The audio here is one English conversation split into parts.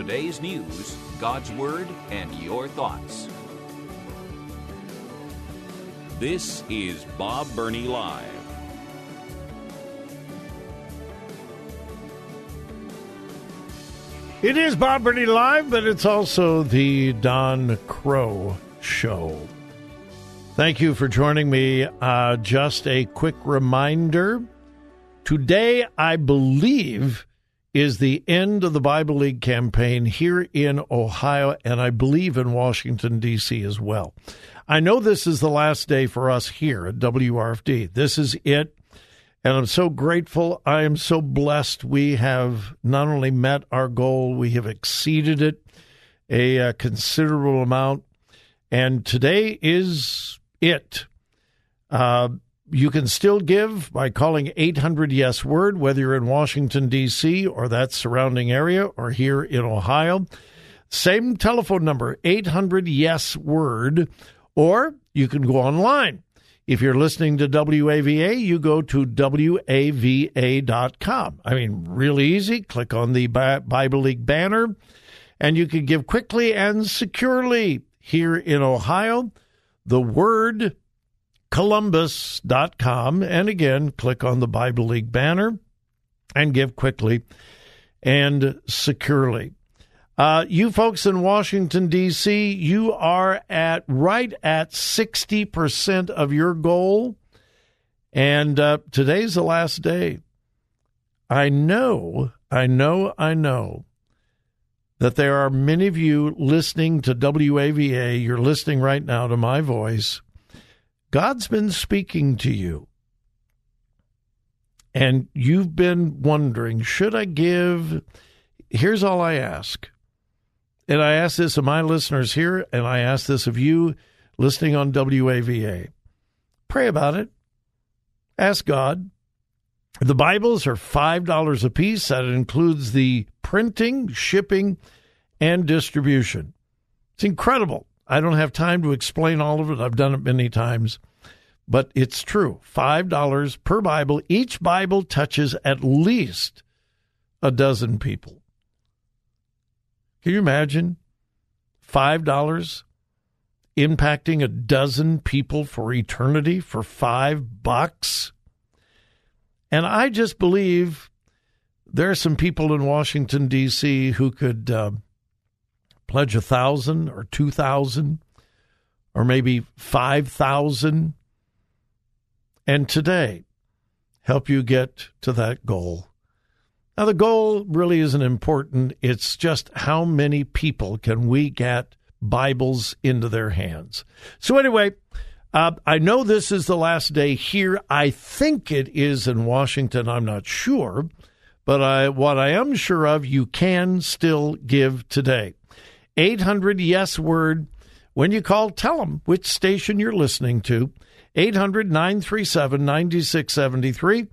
Today's news, God's Word, and your thoughts. This is Bob Burney Live. It is Bob Burney Live, but it's also the Don Crow Show. Thank you for joining me. Uh, just a quick reminder today, I believe, is the end of the Bible League campaign here in Ohio, and I believe in Washington, D.C. as well. I know this is the last day for us here at WRFD. This is it. And I'm so grateful. I am so blessed. We have not only met our goal, we have exceeded it a, a considerable amount. And today is it. Uh, you can still give by calling 800 Yes Word, whether you're in Washington, D.C., or that surrounding area, or here in Ohio. Same telephone number, 800 Yes Word, or you can go online if you're listening to WAVA, you go to WAVA.com. I mean, really easy. Click on the Bible League banner, and you can give quickly and securely. Here in Ohio, the word Columbus.com. And again, click on the Bible League banner and give quickly and securely. Uh, you folks in Washington, D.C., you are at right at 60% of your goal. And uh, today's the last day. I know, I know, I know that there are many of you listening to WAVA. You're listening right now to my voice. God's been speaking to you. And you've been wondering, should I give? Here's all I ask and I ask this of my listeners here, and I ask this of you listening on WAVA. Pray about it. Ask God. The Bibles are $5 a piece. That includes the printing, shipping, and distribution. It's incredible. I don't have time to explain all of it. I've done it many times. But it's true. $5 per Bible. Each Bible touches at least a dozen people. Can you imagine $5 impacting a dozen people for eternity for 5 bucks? And I just believe there are some people in Washington D.C. who could uh, pledge a thousand or two thousand or maybe five thousand, and today help you get to that goal. Now, the goal really isn't important. It's just how many people can we get Bibles into their hands. So, anyway, uh, I know this is the last day here. I think it is in Washington. I'm not sure. But I, what I am sure of, you can still give today. 800 Yes Word. When you call, tell them which station you're listening to. 800 937 9673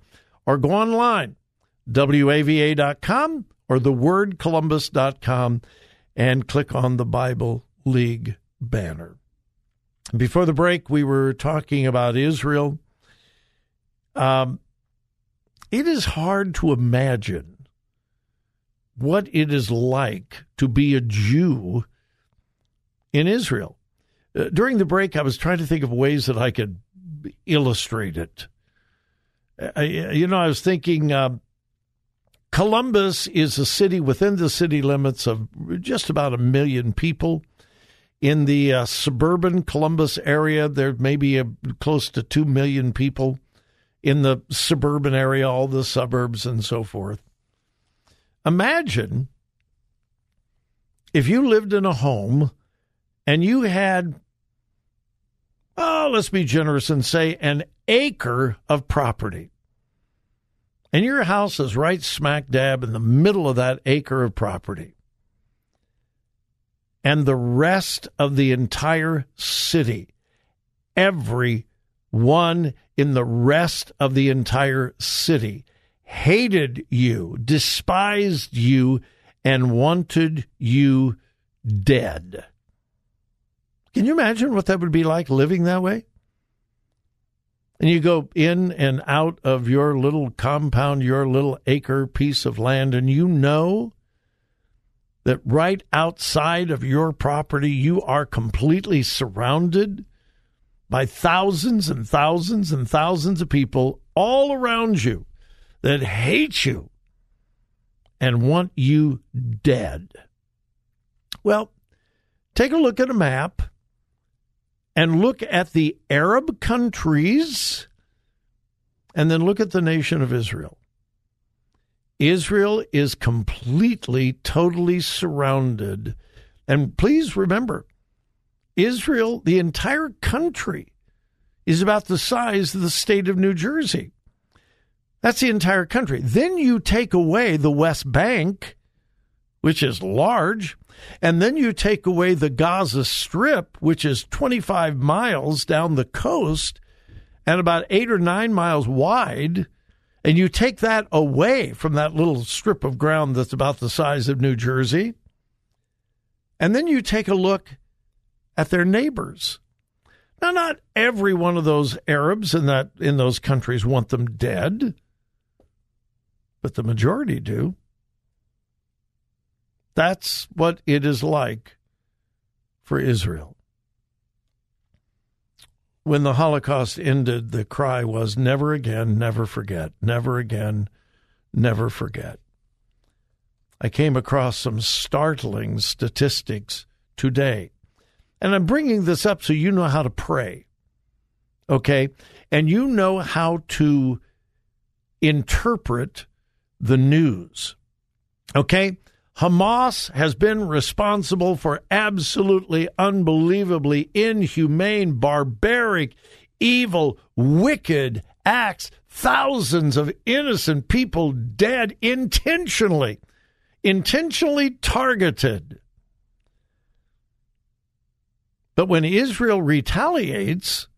or go online WAVA.com or thewordcolumbus.com and click on the Bible League banner. Before the break, we were talking about Israel. Um, it is hard to imagine what it is like to be a Jew in Israel. Uh, during the break, I was trying to think of ways that I could illustrate it. Uh, you know, I was thinking. Uh, Columbus is a city within the city limits of just about a million people. In the uh, suburban Columbus area, there may be a, close to 2 million people. In the suburban area, all the suburbs and so forth. Imagine if you lived in a home and you had, oh, let's be generous and say an acre of property. And your house is right smack dab in the middle of that acre of property. And the rest of the entire city, every one in the rest of the entire city hated you, despised you, and wanted you dead. Can you imagine what that would be like living that way? And you go in and out of your little compound, your little acre piece of land, and you know that right outside of your property, you are completely surrounded by thousands and thousands and thousands of people all around you that hate you and want you dead. Well, take a look at a map and look at the Arab countries and then look at the nation of Israel. Israel is completely, totally surrounded. And please remember, Israel, the entire country, is about the size of the state of New Jersey. That's the entire country. Then you take away the West Bank, which is large, and then you take away the Gaza Strip, which is 25 miles down the coast and about eight or nine miles wide, and you take that away from that little strip of ground that's about the size of New Jersey. And then you take a look at their neighbors. Now, not every one of those Arabs in that in those countries want them dead, but the majority do. That's what it is like for Israel. When the Holocaust ended, the cry was never again, never forget, never again, never forget. I came across some startling statistics today and I'm bringing this up so you know how to pray. Okay? And you know how to interpret the news. Okay? Hamas has been responsible for absolutely unbelievably inhumane, barbaric, evil, wicked acts. Thousands of innocent people dead intentionally, intentionally targeted. But when Israel retaliates,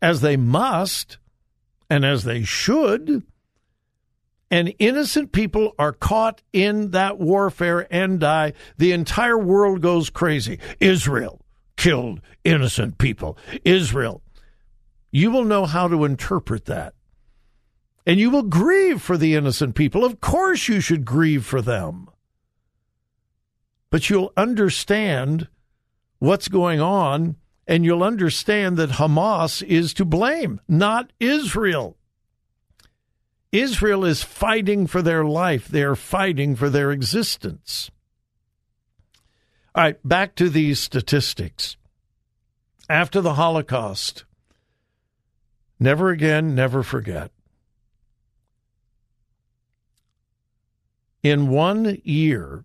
as they must and as they should, and innocent people are caught in that warfare and die, the entire world goes crazy. Israel killed innocent people. Israel. You will know how to interpret that. And you will grieve for the innocent people. Of course, you should grieve for them. But you'll understand what's going on, and you'll understand that Hamas is to blame, not Israel. Israel is fighting for their life, they are fighting for their existence. All right, back to these statistics. After the Holocaust, never again, never forget. In one year,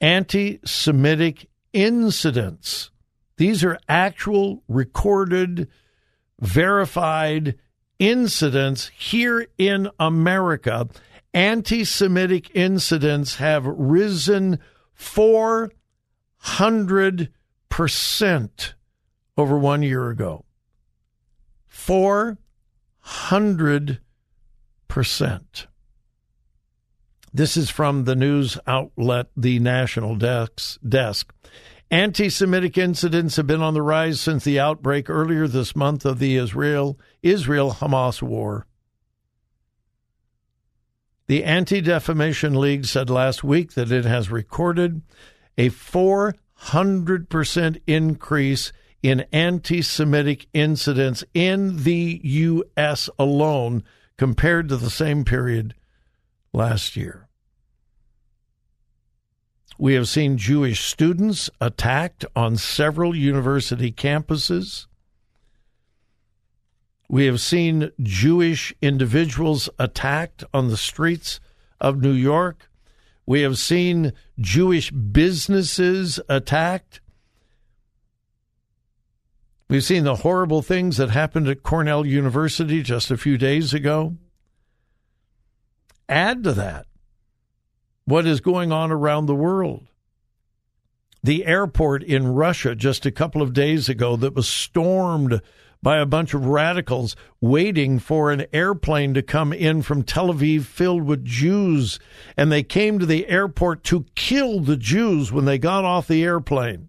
anti Semitic incidents. These are actual recorded, verified incidents here in America. Anti Semitic incidents have risen 400% over one year ago. 400%. This is from the news outlet, the National Desk. Anti Semitic incidents have been on the rise since the outbreak earlier this month of the Israel Israel Hamas war. The Anti Defamation League said last week that it has recorded a 400% increase in anti Semitic incidents in the U.S. alone compared to the same period last year. We have seen Jewish students attacked on several university campuses. We have seen Jewish individuals attacked on the streets of New York. We have seen Jewish businesses attacked. We've seen the horrible things that happened at Cornell University just a few days ago. Add to that what is going on around the world. The airport in Russia just a couple of days ago that was stormed by a bunch of radicals waiting for an airplane to come in from Tel Aviv filled with Jews. And they came to the airport to kill the Jews when they got off the airplane.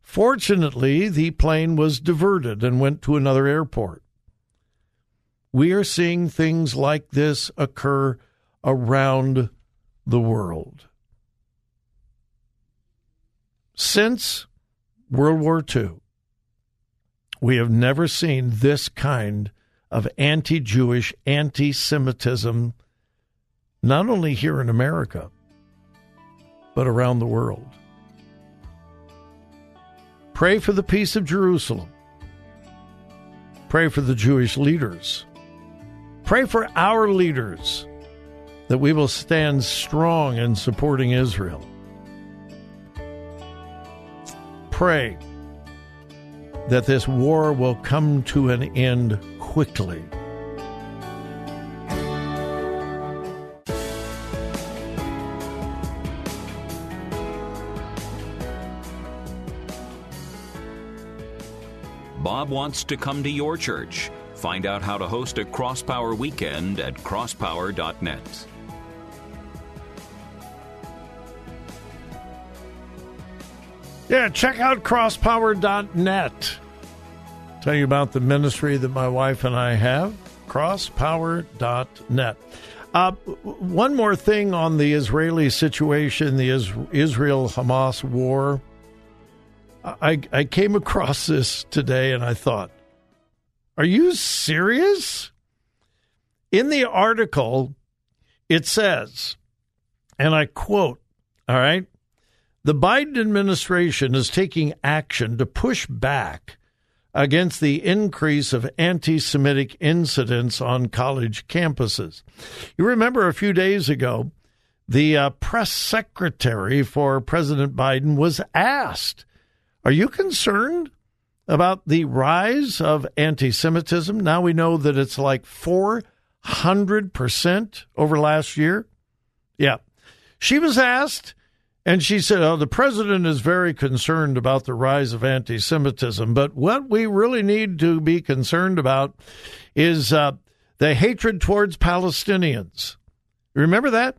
Fortunately, the plane was diverted and went to another airport. We are seeing things like this occur around the world. Since World War II, we have never seen this kind of anti Jewish, anti Semitism, not only here in America, but around the world. Pray for the peace of Jerusalem. Pray for the Jewish leaders. Pray for our leaders that we will stand strong in supporting Israel. Pray that this war will come to an end quickly. Bob wants to come to your church. Find out how to host a Crosspower weekend at crosspower.net. Yeah, check out crosspower.net. Tell you about the ministry that my wife and I have, crosspower.net. Uh, one more thing on the Israeli situation, the Israel Hamas war. I, I came across this today and I thought, are you serious? In the article, it says, and I quote, all right, the Biden administration is taking action to push back against the increase of anti Semitic incidents on college campuses. You remember a few days ago, the uh, press secretary for President Biden was asked are you concerned about the rise of anti Semitism? Now we know that it's like 400% over last year. Yeah. She was asked, and she said, Oh, the president is very concerned about the rise of anti Semitism. But what we really need to be concerned about is uh, the hatred towards Palestinians. Remember that?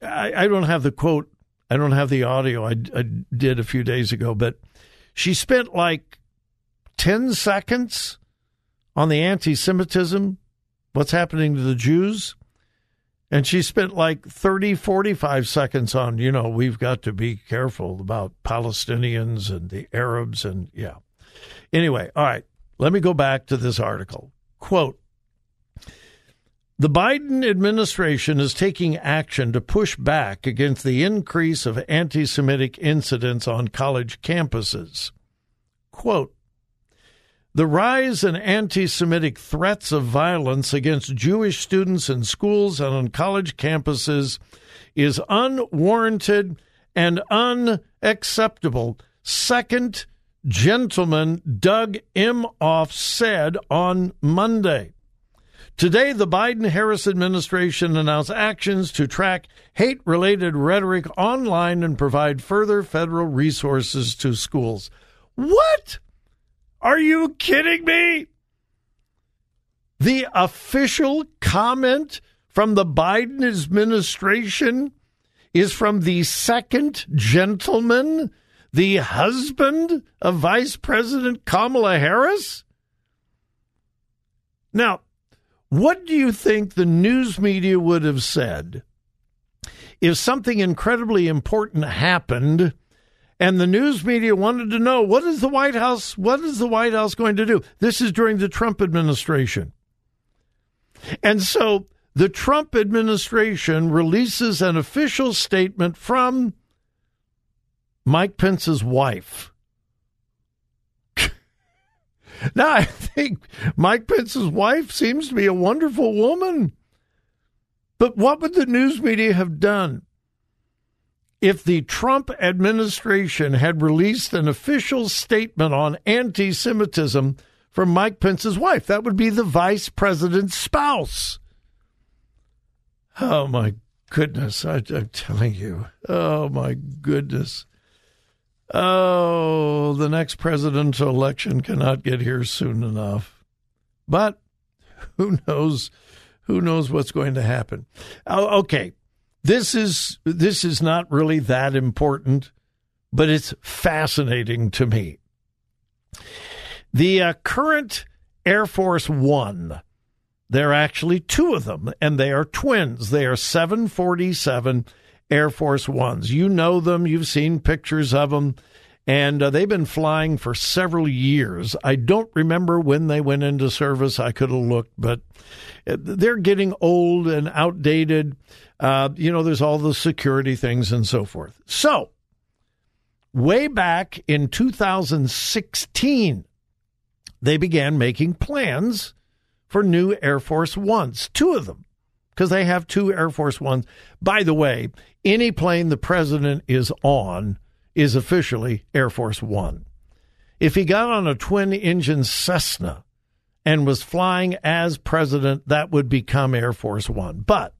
I, I don't have the quote I don't have the audio I, I did a few days ago, but she spent like 10 seconds on the anti Semitism, what's happening to the Jews. And she spent like 30, 45 seconds on, you know, we've got to be careful about Palestinians and the Arabs. And yeah. Anyway, all right, let me go back to this article. Quote the Biden administration is taking action to push back against the increase of anti Semitic incidents on college campuses. Quote The rise in anti Semitic threats of violence against Jewish students in schools and on college campuses is unwarranted and unacceptable. Second Gentleman Doug Emhoff said on Monday. Today, the Biden Harris administration announced actions to track hate related rhetoric online and provide further federal resources to schools. What? Are you kidding me? The official comment from the Biden administration is from the second gentleman, the husband of Vice President Kamala Harris? Now, what do you think the news media would have said if something incredibly important happened and the news media wanted to know what is the White House what is the White House going to do? This is during the Trump administration. And so the Trump administration releases an official statement from Mike Pence's wife now, I think Mike Pence's wife seems to be a wonderful woman. But what would the news media have done? If the Trump administration had released an official statement on anti Semitism from Mike Pence's wife. That would be the vice president's spouse. Oh, my goodness. I, am telling you. Oh, my goodness. Oh, the next presidential election cannot get here soon enough. But who knows? Who knows what's going to happen? Oh, okay. This is this is not really that important, but it's fascinating to me. The uh, current Air Force One, there are actually two of them, and they are twins. They are 747 Air Force Ones. You know them, you've seen pictures of them, and uh, they've been flying for several years. I don't remember when they went into service. I could have looked, but uh, they're getting old and outdated. Uh, you know, there's all the security things and so forth. So, way back in 2016, they began making plans for new Air Force Ones, two of them, because they have two Air Force Ones. By the way, any plane the president is on is officially Air Force One. If he got on a twin engine Cessna and was flying as president, that would become Air Force One. But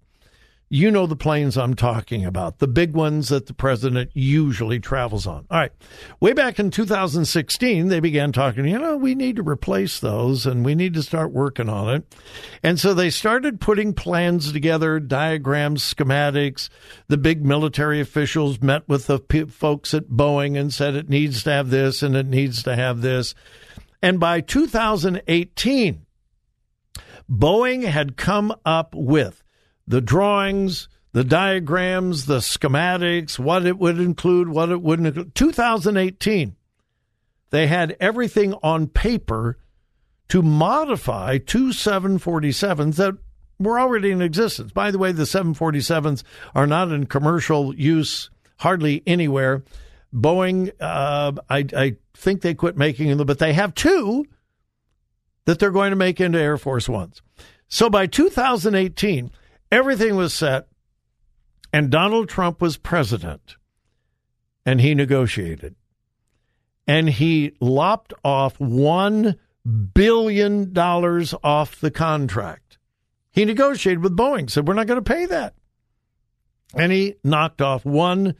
you know the planes I'm talking about, the big ones that the president usually travels on. All right. Way back in 2016, they began talking, you know, we need to replace those and we need to start working on it. And so they started putting plans together, diagrams, schematics. The big military officials met with the p- folks at Boeing and said it needs to have this and it needs to have this. And by 2018, Boeing had come up with the drawings, the diagrams, the schematics, what it would include, what it wouldn't include. 2018, they had everything on paper to modify two 747s that were already in existence. By the way, the 747s are not in commercial use hardly anywhere. Boeing, uh, I, I think they quit making them, but they have two that they're going to make into Air Force Ones. So by 2018, Everything was set, and Donald Trump was president, and he negotiated. And he lopped off $1 billion off the contract. He negotiated with Boeing, said, We're not going to pay that. And he knocked off $1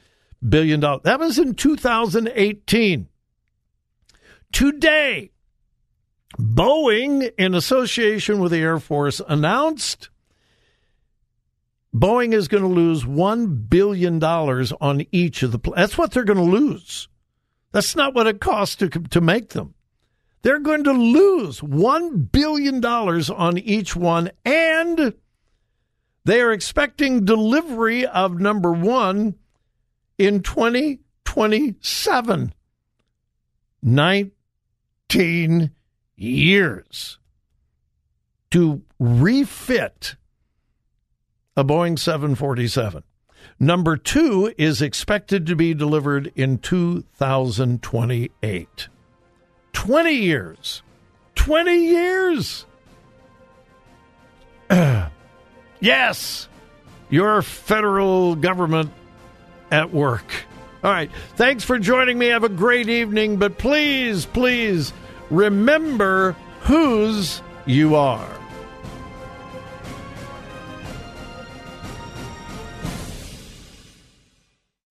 billion. That was in 2018. Today, Boeing, in association with the Air Force, announced Boeing is going to lose $1 billion on each of the That's what they're going to lose. That's not what it costs to, to make them. They're going to lose $1 billion on each one, and they are expecting delivery of number one in 2027. 19 years to refit a Boeing 747. Number two is expected to be delivered in 2028. 20 years. 20 years. yes, your federal government at work. All right. Thanks for joining me. Have a great evening. But please, please remember whose you are.